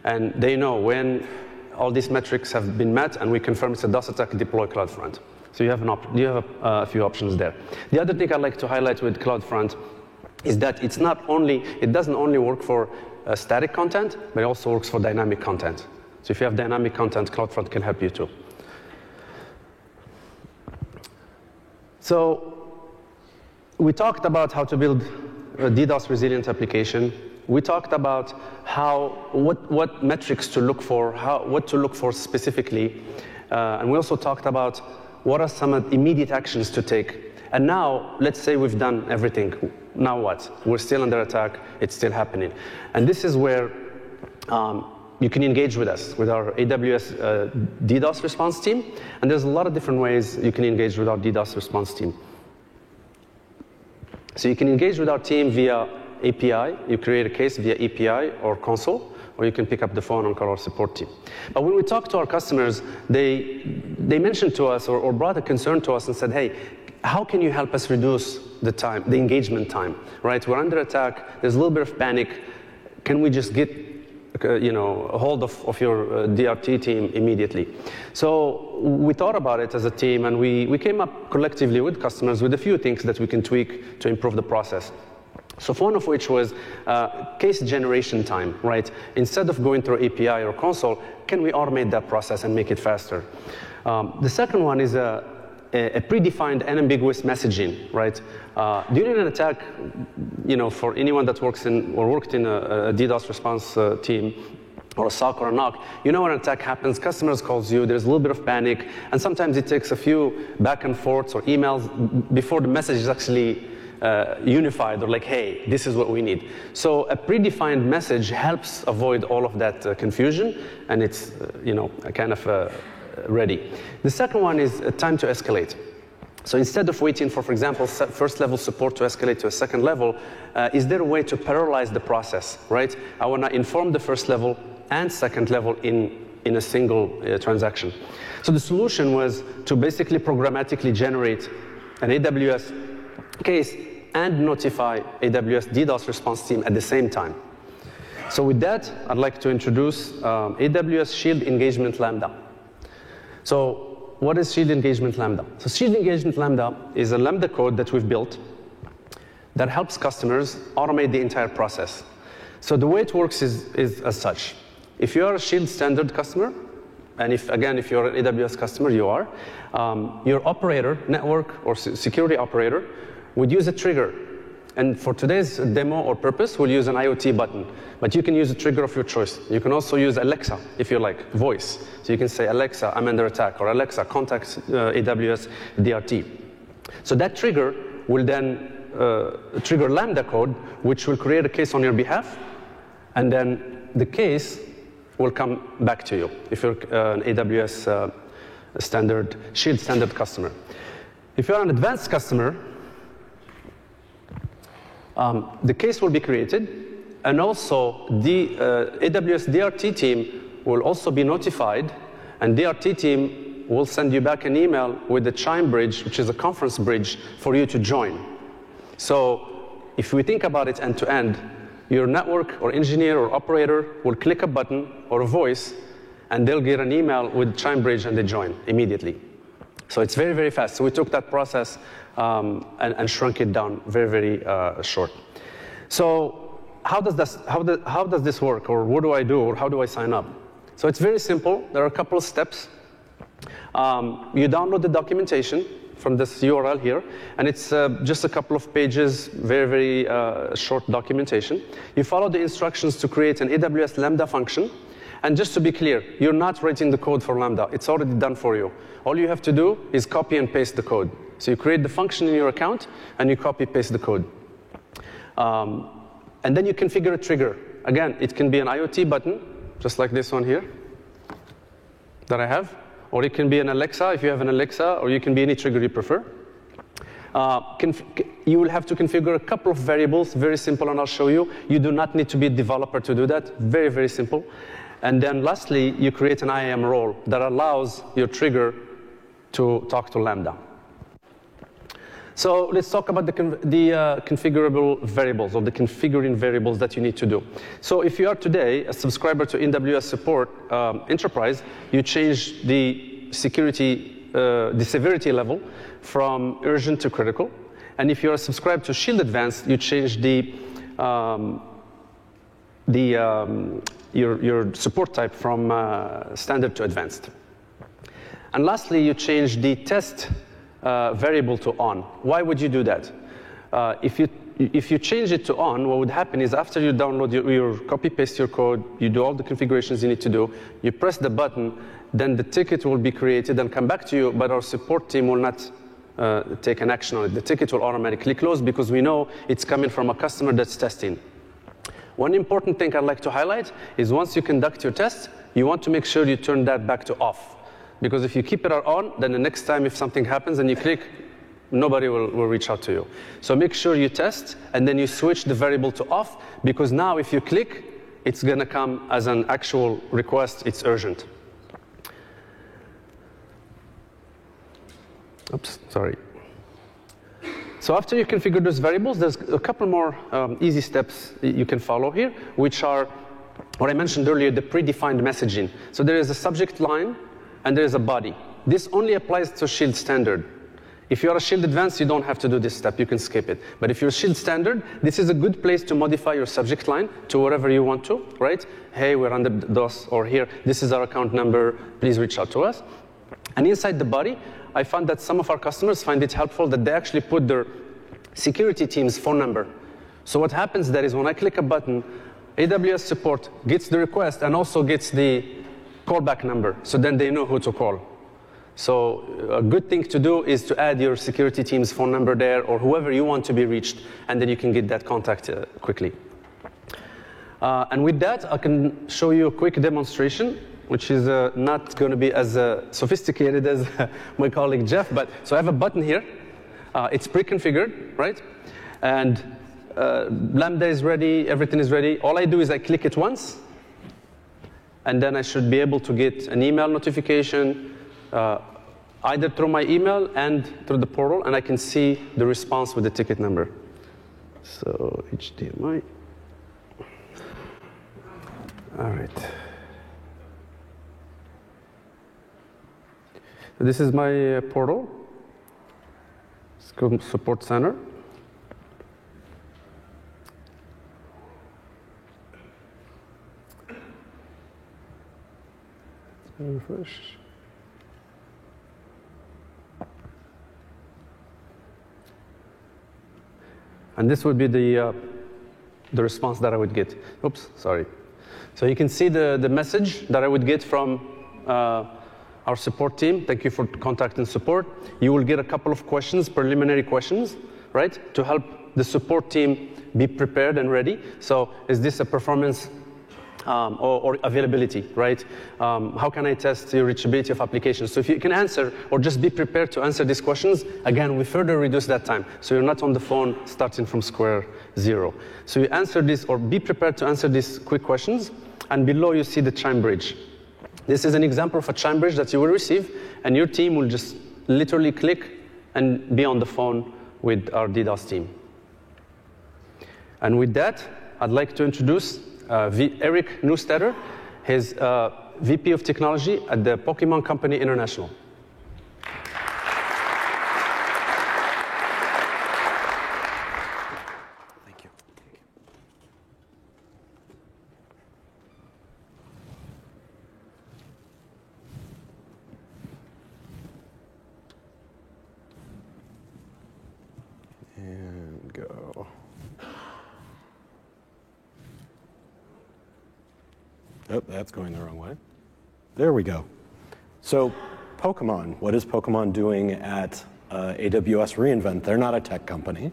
and they know when all these metrics have been met, and we confirm it's a DOS attack, deploy CloudFront. So you have, an op- you have a, a few options there. The other thing I'd like to highlight with CloudFront is that it's not only, it doesn't only work for uh, static content, but it also works for dynamic content. So if you have dynamic content, CloudFront can help you too. So we talked about how to build a DDoS resilient application we talked about how, what, what metrics to look for, how, what to look for specifically. Uh, and we also talked about what are some immediate actions to take. And now, let's say we've done everything. Now what? We're still under attack. It's still happening. And this is where um, you can engage with us, with our AWS uh, DDoS response team. And there's a lot of different ways you can engage with our DDoS response team. So you can engage with our team via API. You create a case via API or console, or you can pick up the phone and call our support team. But when we talk to our customers, they, they mentioned to us or, or brought a concern to us and said, hey, how can you help us reduce the time, the engagement time, right? We're under attack, there's a little bit of panic. Can we just get you know, hold of, of your uh, DRT team immediately. So we thought about it as a team and we, we came up collectively with customers with a few things that we can tweak to improve the process. So one of which was uh, case generation time, right? Instead of going through API or console, can we automate that process and make it faster? Um, the second one is a, a, a, predefined and ambiguous messaging, right? Uh, during an attack, you know, for anyone that works in or worked in a, a DDoS response uh, team, or a SOC or a NOC, you know when an attack happens, customers calls you, there's a little bit of panic, and sometimes it takes a few back and forths or emails before the message is actually uh, unified or like, hey, this is what we need. So a predefined message helps avoid all of that uh, confusion, and it's, uh, you know, a kind of uh, ready. The second one is time to escalate. So instead of waiting for, for example, first level support to escalate to a second level, uh, is there a way to parallelize the process, right? I want to inform the first level and second level in, in a single uh, transaction. So the solution was to basically programmatically generate an AWS case and notify AWS DDoS response team at the same time. So with that, I'd like to introduce um, AWS Shield Engagement Lambda. So what is Shield Engagement Lambda? So Shield Engagement Lambda is a Lambda code that we've built that helps customers automate the entire process. So the way it works is, is as such. If you are a Shield standard customer, and if, again, if you're an AWS customer, you are, um, your operator, network or security operator, would use a trigger. And for today's demo or purpose, we'll use an IoT button. But you can use a trigger of your choice. You can also use Alexa, if you like, voice. So you can say, Alexa, I'm under attack, or Alexa, contact uh, AWS DRT. So that trigger will then uh, trigger Lambda code, which will create a case on your behalf. And then the case will come back to you if you're uh, an AWS uh, standard, Shield standard customer. If you're an advanced customer, um, the case will be created, and also the uh, AWS DRT team will also be notified, and DRT team will send you back an email with the Chime bridge, which is a conference bridge for you to join. So if we think about it end to end, your network or engineer or operator will click a button or a voice, and they'll get an email with Chime Bridge and they join immediately. So it's very, very fast. So we took that process um, and, and, shrunk it down very, very uh, short. So how does, this, how, the, how does this work, or what do I do, or how do I sign up? So it's very simple. There are a couple of steps. Um, you download the documentation from this URL here, and it's uh, just a couple of pages, very, very uh, short documentation. You follow the instructions to create an AWS Lambda function, and just to be clear, you're not writing the code for Lambda. It's already done for you. All you have to do is copy and paste the code. So you create the function in your account, and you copy paste the code. Um, and then you configure a trigger. Again, it can be an IoT button, just like this one here that I have. Or it can be an Alexa if you have an Alexa, or you can be any trigger you prefer. Uh, you will have to configure a couple of variables, very simple, and I'll show you. You do not need to be a developer to do that, very, very simple. And then lastly, you create an IAM role that allows your trigger to talk to Lambda. So let's talk about the, the uh, configurable variables or the configuring variables that you need to do. So if you are today a subscriber to AWS Support um, Enterprise, you change the security, uh, the severity level from urgent to critical. And if you are subscribed to Shield Advanced, you change the, um, the, um, your, your support type from uh, standard to advanced. And lastly, you change the test uh, variable to on. Why would you do that? Uh, if, you, if you change it to on, what would happen is after you download your, your copy paste your code, you do all the configurations you need to do, you press the button, then the ticket will be created and come back to you, but our support team will not uh, take an action on it. The ticket will automatically close because we know it's coming from a customer that's testing. One important thing I'd like to highlight is once you conduct your test, you want to make sure you turn that back to off. Because if you keep it on, then the next time if something happens and you click, nobody will, will reach out to you. So make sure you test and then you switch the variable to off because now if you click, it's going to come as an actual request. It's urgent. Oops, sorry. So after you configure those variables, there's a couple more um, easy steps you can follow here, which are what I mentioned earlier, the predefined messaging. So there is a subject line and there is a body. This only applies to Shield Standard. If you're a Shield Advanced, you don't have to do this step. You can skip it. But if you're Shield Standard, this is a good place to modify your subject line to wherever you want to, right? Hey, we're under DOS, or here, this is our account number, please reach out to us. And inside the body, I found that some of our customers find it helpful that they actually put their security team's phone number. So what happens there is when I click a button, AWS support gets the request and also gets the callback number. So then they know who to call. So a good thing to do is to add your security team's phone number there or whoever you want to be reached, and then you can get that contact uh, quickly. Uh, and with that, I can show you a quick demonstration, which is uh, not going to be as uh, sophisticated as my colleague Jeff. But so I have a button here. Uh, it's pre-configured, right? And uh, Lambda is ready. Everything is ready. All I do is I click it once, and then I should be able to get an email notification, uh, either through my email and through the portal, and I can see the response with the ticket number. So HDMI. All right. This is my uh, portal. Support Center. Refresh. And this would be the, uh, the response that I would get. Oops, sorry. So you can see the, the message that I would get from uh, our support team. Thank you for contacting support. You will get a couple of questions, preliminary questions, right, to help the support team be prepared and ready. So is this a performance um, or, or, availability, right? Um, how can I test the reachability of applications? So if you can answer or just be prepared to answer these questions, again, we further reduce that time. So you're not on the phone starting from square zero. So you answer this or be prepared to answer these quick questions. And below you see the chime bridge. This is an example of a chime bridge that you will receive, and your team will just literally click and be on the phone with our DDoS team. And with that, I'd like to introduce uh, v Eric Neustetter, his uh, VP of Technology at the Pokemon Company International. Thank you. And go. Oh, that's going the wrong way. There we go. So, Pokemon. What is Pokemon doing at uh, AWS reInvent? They're not a tech company.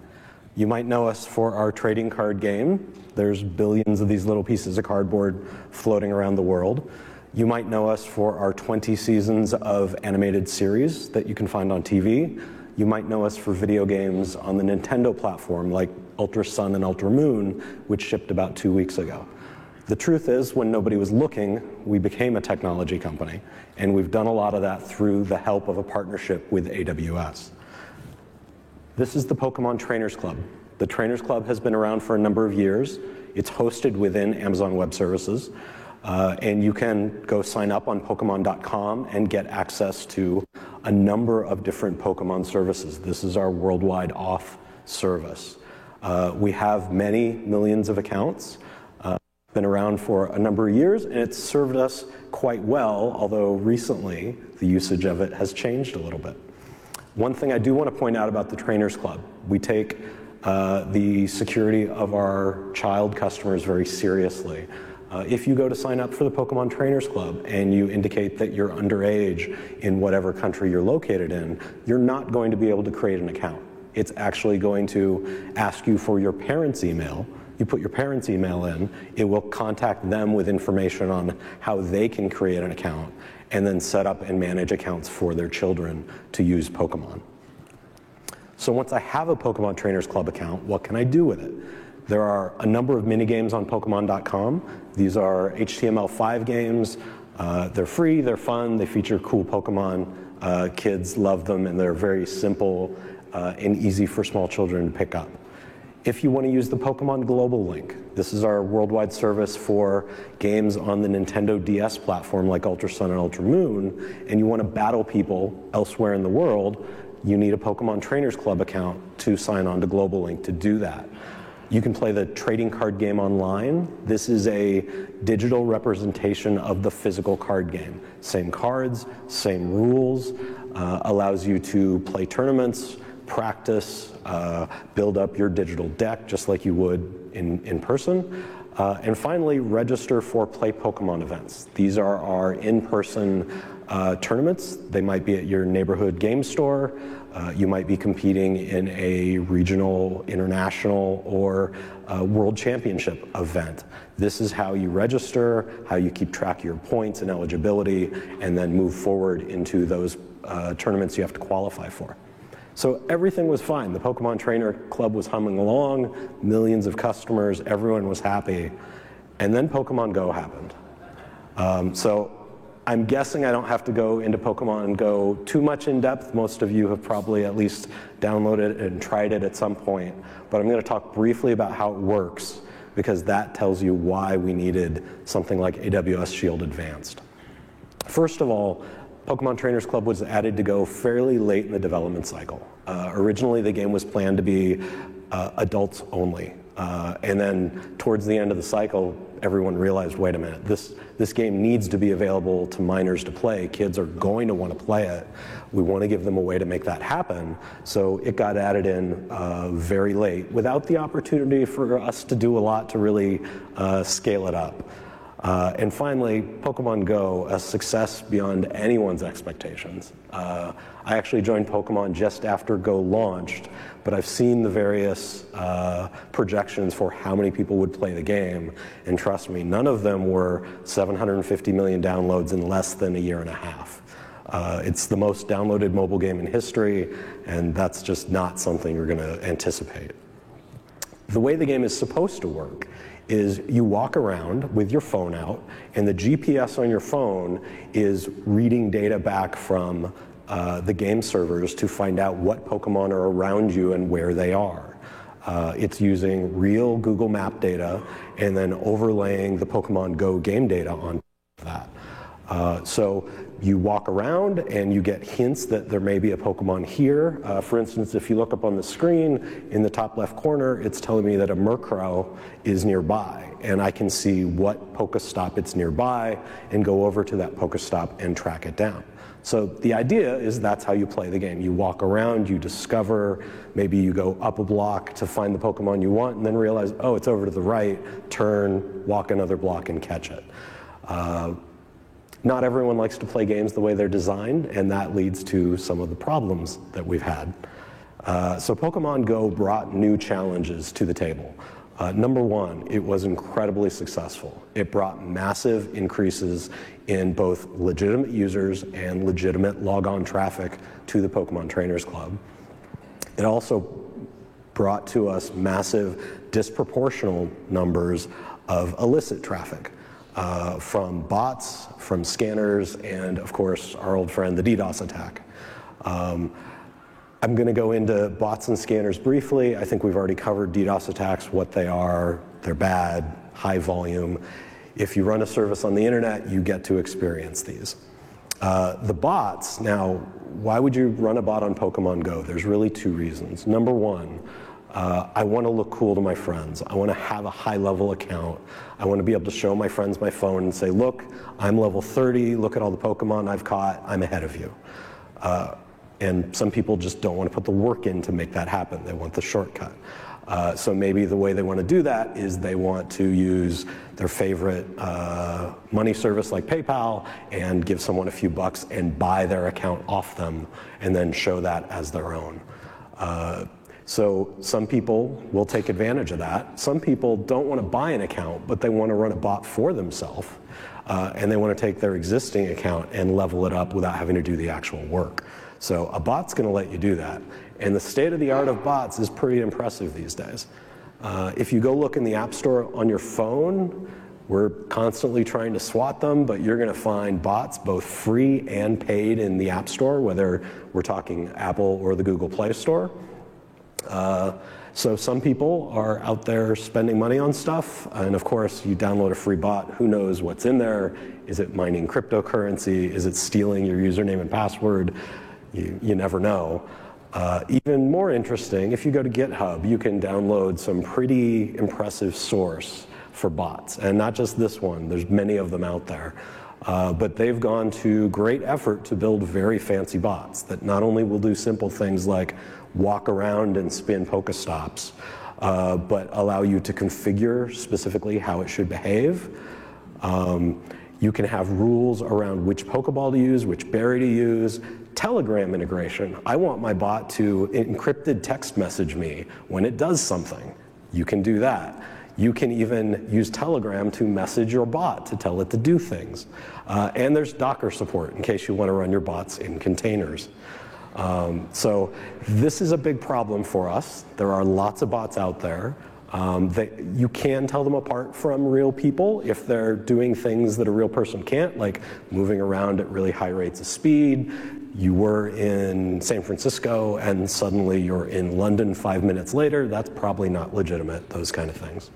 You might know us for our trading card game. There's billions of these little pieces of cardboard floating around the world. You might know us for our 20 seasons of animated series that you can find on TV. You might know us for video games on the Nintendo platform like Ultra Sun and Ultra Moon, which shipped about two weeks ago. The truth is, when nobody was looking, we became a technology company, and we've done a lot of that through the help of a partnership with AWS. This is the Pokemon Trainers Club. The Trainers Club has been around for a number of years. It's hosted within Amazon Web Services, uh, and you can go sign up on Pokemon.com and get access to a number of different Pokemon services. This is our worldwide off service. Uh, we have many millions of accounts been around for a number of years, and it's served us quite well, although recently the usage of it has changed a little bit. One thing I do want to point out about the Trainers Club, we take uh, the security of our child customers very seriously. Uh, if you go to sign up for the Pokemon Trainers Club and you indicate that you're underage in whatever country you're located in, you're not going to be able to create an account. It's actually going to ask you for your parents' email, you put your parents' email in, it will contact them with information on how they can create an account and then set up and manage accounts for their children to use Pokemon. So once I have a Pokemon Trainers Club account, what can I do with it? There are a number of mini games on Pokemon.com. These are HTML5 games. Uh, they're free, they're fun, they feature cool Pokemon. Uh, kids love them, and they're very simple uh, and easy for small children to pick up. If you want to use the Pokemon Global Link, this is our worldwide service for games on the Nintendo DS platform like Ultra Sun and Ultra Moon, and you want to battle people elsewhere in the world, you need a Pokemon Trainers Club account to sign on to Global Link to do that. You can play the trading card game online. This is a digital representation of the physical card game. Same cards, same rules, uh, allows you to play tournaments, practice, uh, build up your digital deck just like you would in, in person. Uh, and finally, register for Play Pokemon events. These are our in person uh, tournaments. They might be at your neighborhood game store. Uh, you might be competing in a regional, international, or uh, world championship event. This is how you register, how you keep track of your points and eligibility, and then move forward into those uh, tournaments you have to qualify for. So everything was fine. The Pokemon Trainer Club was humming along, millions of customers, everyone was happy. And then Pokemon Go happened. Um, so I'm guessing I don't have to go into Pokemon Go too much in depth. Most of you have probably at least downloaded it and tried it at some point. But I'm going to talk briefly about how it works because that tells you why we needed something like AWS Shield Advanced. First of all, Pokemon Trainers Club was added to go fairly late in the development cycle. Uh, originally, the game was planned to be uh, adults only. Uh, and then towards the end of the cycle, everyone realized, wait a minute, this, this game needs to be available to minors to play. Kids are going to want to play it. We want to give them a way to make that happen. So it got added in uh, very late without the opportunity for us to do a lot to really uh, scale it up. Uh, and finally, Pokemon Go, a success beyond anyone's expectations. Uh, I actually joined Pokemon just after Go launched, but I've seen the various uh, projections for how many people would play the game, and trust me, none of them were 750 million downloads in less than a year and a half. Uh, it's the most downloaded mobile game in history, and that's just not something you're going to anticipate. The way the game is supposed to work is you walk around with your phone out, and the GPS on your phone is reading data back from uh, the game servers to find out what Pokemon are around you and where they are. Uh, it's using real Google Map data and then overlaying the Pokemon Go game data on that. Uh, so you walk around and you get hints that there may be a Pokemon here. Uh, for instance, if you look up on the screen in the top left corner, it's telling me that a Murkrow is nearby. And I can see what Pokestop it's nearby and go over to that Pokestop and track it down. So the idea is that's how you play the game. You walk around, you discover, maybe you go up a block to find the Pokemon you want, and then realize, oh, it's over to the right, turn, walk another block, and catch it. Uh, not everyone likes to play games the way they're designed, and that leads to some of the problems that we've had. Uh, so Pokemon Go brought new challenges to the table. Uh, number one, it was incredibly successful. It brought massive increases in both legitimate users and legitimate logon traffic to the Pokemon Trainers Club. It also brought to us massive disproportional numbers of illicit traffic uh, from bots, from scanners, and of course, our old friend, the DDoS attack. Um, I'm going to go into bots and scanners briefly. I think we've already covered DDoS attacks, what they are, they're bad, high volume. If you run a service on the internet, you get to experience these. Uh, the bots, now, why would you run a bot on Pokemon Go? There's really two reasons. Number one, uh, I want to look cool to my friends. I want to have a high level account. I want to be able to show my friends my phone and say, look, I'm level 30. Look at all the Pokemon I've caught. I'm ahead of you. Uh, and some people just don't want to put the work in to make that happen. They want the shortcut. Uh, so maybe the way they want to do that is they want to use their favorite uh, money service like PayPal and give someone a few bucks and buy their account off them and then show that as their own. Uh, so some people will take advantage of that. Some people don't want to buy an account, but they want to run a bot for themselves. Uh, and they want to take their existing account and level it up without having to do the actual work. So a bot's going to let you do that. And the state of the art of bots is pretty impressive these days. Uh, if you go look in the App Store on your phone, we're constantly trying to swat them, but you're going to find bots both free and paid in the App Store, whether we're talking Apple or the Google Play Store. Uh, so some people are out there spending money on stuff, and of course, you download a free bot. Who knows what's in there? Is it mining cryptocurrency? Is it stealing your username and password? You, you never know. Uh, even more interesting, if you go to GitHub, you can download some pretty impressive source for bots, and not just this one. There's many of them out there. Uh, but they've gone to great effort to build very fancy bots that not only will do simple things like walk around and spin Pokestops, uh, but allow you to configure specifically how it should behave. Um, you can have rules around which Pokeball to use, which berry to use, Telegram integration. I want my bot to encrypted text message me when it does something. You can do that. You can even use Telegram to message your bot to tell it to do things. Uh, and there's Docker support in case you want to run your bots in containers. Um, so this is a big problem for us. There are lots of bots out there. Um, they, you can tell them apart from real people if they're doing things that a real person can't, like moving around at really high rates of speed. You were in San Francisco and suddenly you're in London five minutes later. That's probably not legitimate, those kind of things.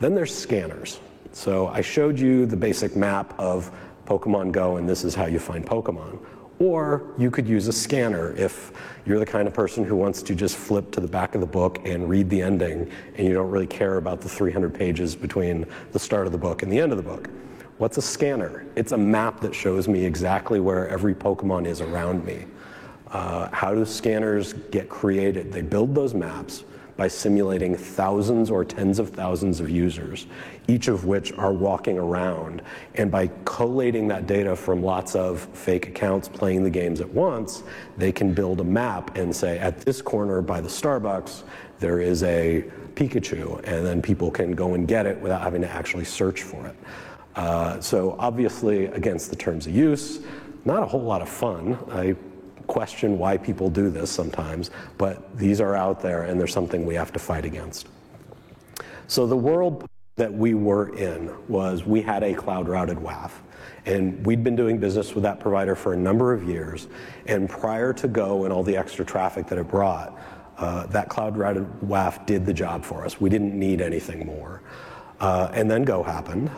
Then there's scanners. So I showed you the basic map of Pokemon Go, and this is how you find Pokemon. Or you could use a scanner if you're the kind of person who wants to just flip to the back of the book and read the ending and you don't really care about the 300 pages between the start of the book and the end of the book. What's a scanner? It's a map that shows me exactly where every Pokemon is around me. Uh, how do scanners get created? They build those maps by simulating thousands or tens of thousands of users, each of which are walking around. And by collating that data from lots of fake accounts playing the games at once, they can build a map and say, at this corner by the Starbucks, there is a Pikachu, and then people can go and get it without having to actually search for it. Uh, so obviously against the terms of use, not a whole lot of fun. I question why people do this sometimes, but these are out there and they're something we have to fight against. So the world that we were in was we had a cloud routed WAF. And we'd been doing business with that provider for a number of years. And prior to Go and all the extra traffic that it brought, uh, that cloud routed WAF did the job for us. We didn't need anything more. Uh, and then Go happened,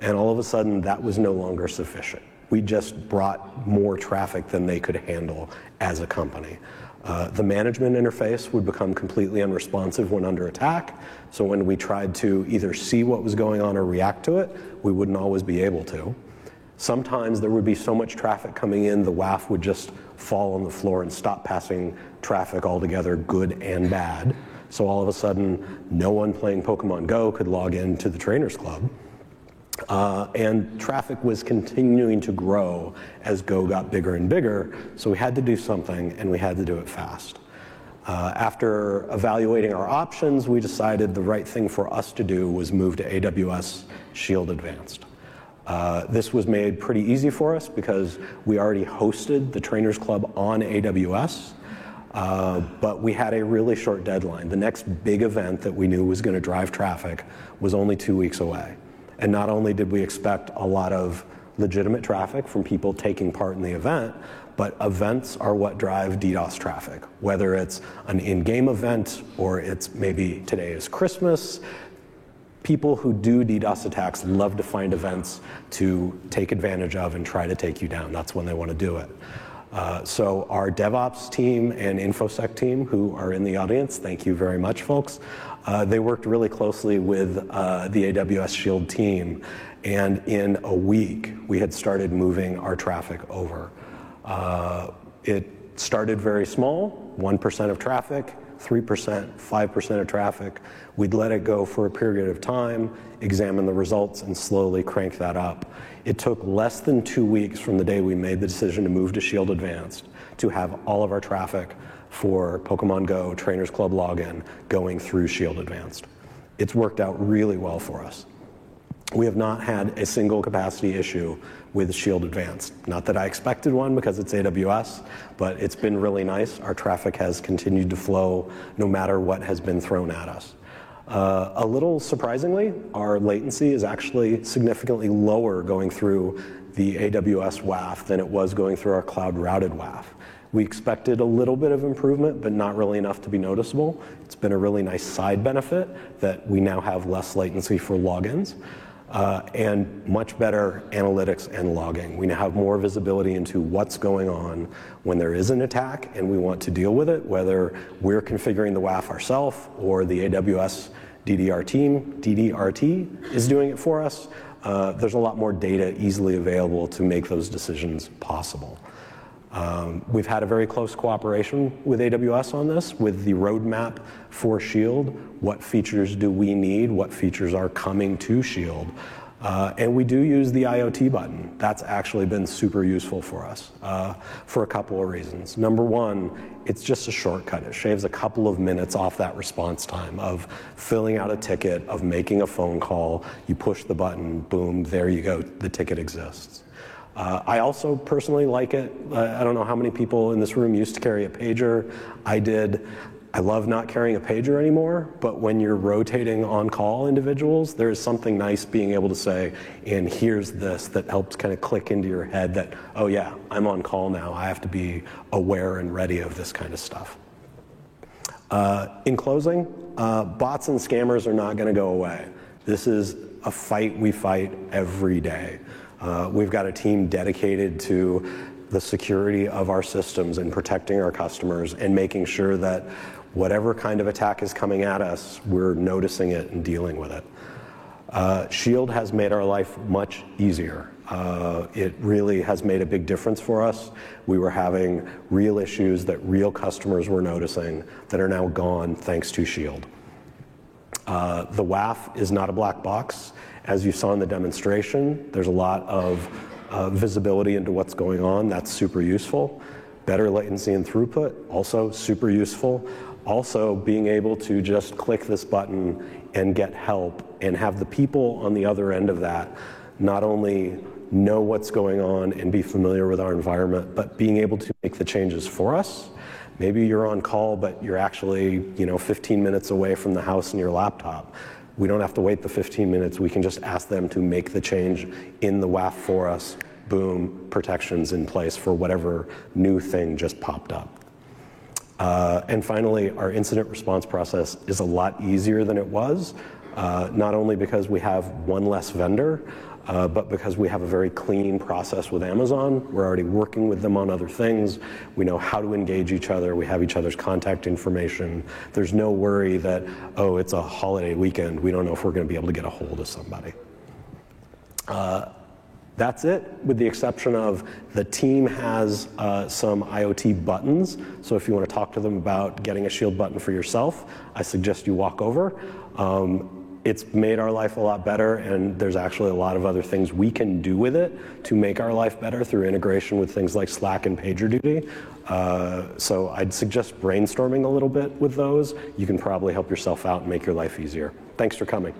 and all of a sudden that was no longer sufficient we just brought more traffic than they could handle as a company. Uh, the management interface would become completely unresponsive when under attack. So when we tried to either see what was going on or react to it, we wouldn't always be able to. Sometimes there would be so much traffic coming in, the WAF would just fall on the floor and stop passing traffic altogether, good and bad. So all of a sudden, no one playing Pokemon Go could log into the Trainers Club. Uh, and traffic was continuing to grow as Go got bigger and bigger, so we had to do something and we had to do it fast. Uh, after evaluating our options, we decided the right thing for us to do was move to AWS Shield Advanced. Uh, this was made pretty easy for us because we already hosted the Trainers Club on AWS, uh, but we had a really short deadline. The next big event that we knew was going to drive traffic was only two weeks away. And not only did we expect a lot of legitimate traffic from people taking part in the event, but events are what drive DDoS traffic. Whether it's an in-game event or it's maybe today is Christmas, people who do DDoS attacks love to find events to take advantage of and try to take you down. That's when they want to do it. Uh, so our DevOps team and InfoSec team, who are in the audience, thank you very much, folks, uh, they worked really closely with uh, the AWS Shield team, and in a week, we had started moving our traffic over. Uh, it started very small, 1% of traffic, 3%, 5% of traffic. We'd let it go for a period of time, examine the results, and slowly crank that up. It took less than two weeks from the day we made the decision to move to Shield Advanced to have all of our traffic for Pokemon Go Trainers Club login going through Shield Advanced. It's worked out really well for us. We have not had a single capacity issue with Shield Advanced. Not that I expected one because it's AWS, but it's been really nice. Our traffic has continued to flow no matter what has been thrown at us. Uh, a little surprisingly, our latency is actually significantly lower going through the AWS WAF than it was going through our cloud routed WAF. We expected a little bit of improvement, but not really enough to be noticeable. It's been a really nice side benefit that we now have less latency for logins. uh, and much better analytics and logging. We now have more visibility into what's going on when there is an attack and we want to deal with it, whether we're configuring the WAF ourselves or the AWS DDR team, DDRT, is doing it for us. Uh, there's a lot more data easily available to make those decisions possible. Um, we've had a very close cooperation with AWS on this, with the roadmap for Shield. What features do we need? What features are coming to Shield? Uh, and we do use the IoT button. That's actually been super useful for us uh, for a couple of reasons. Number one, it's just a shortcut. It shaves a couple of minutes off that response time of filling out a ticket, of making a phone call. You push the button, boom, there you go, the ticket exists. Uh, I also personally like it. Uh, I don't know how many people in this room used to carry a pager. I did. I love not carrying a pager anymore, but when you're rotating on call individuals, there is something nice being able to say, and here's this that helps kind of click into your head that, oh yeah, I'm on call now. I have to be aware and ready of this kind of stuff. Uh, in closing, uh, bots and scammers are not going to go away. This is a fight we fight every day. Uh, we've got a team dedicated to the security of our systems and protecting our customers and making sure that whatever kind of attack is coming at us, we're noticing it and dealing with it. Uh, Shield has made our life much easier. Uh, it really has made a big difference for us. We were having real issues that real customers were noticing that are now gone thanks to Shield. Uh, the WAF is not a black box. As you saw in the demonstration, there's a lot of uh, visibility into what's going on. That's super useful. Better latency and throughput, also super useful. Also, being able to just click this button and get help and have the people on the other end of that not only know what's going on and be familiar with our environment, but being able to make the changes for us. Maybe you're on call, but you're actually, you know, 15 minutes away from the house and your laptop. We don't have to wait the 15 minutes. We can just ask them to make the change in the WAF for us. Boom, protections in place for whatever new thing just popped up. Uh, and finally, our incident response process is a lot easier than it was, uh, not only because we have one less vendor, uh, but because we have a very clean process with Amazon, we're already working with them on other things. We know how to engage each other. We have each other's contact information. There's no worry that, oh, it's a holiday weekend. We don't know if we're going to be able to get a hold of somebody. Uh, that's it, with the exception of the team has uh, some IoT buttons. So if you want to talk to them about getting a Shield button for yourself, I suggest you walk over. Um, it's made our life a lot better, and there's actually a lot of other things we can do with it to make our life better through integration with things like Slack and PagerDuty. Uh, so I'd suggest brainstorming a little bit with those. You can probably help yourself out and make your life easier. Thanks for coming.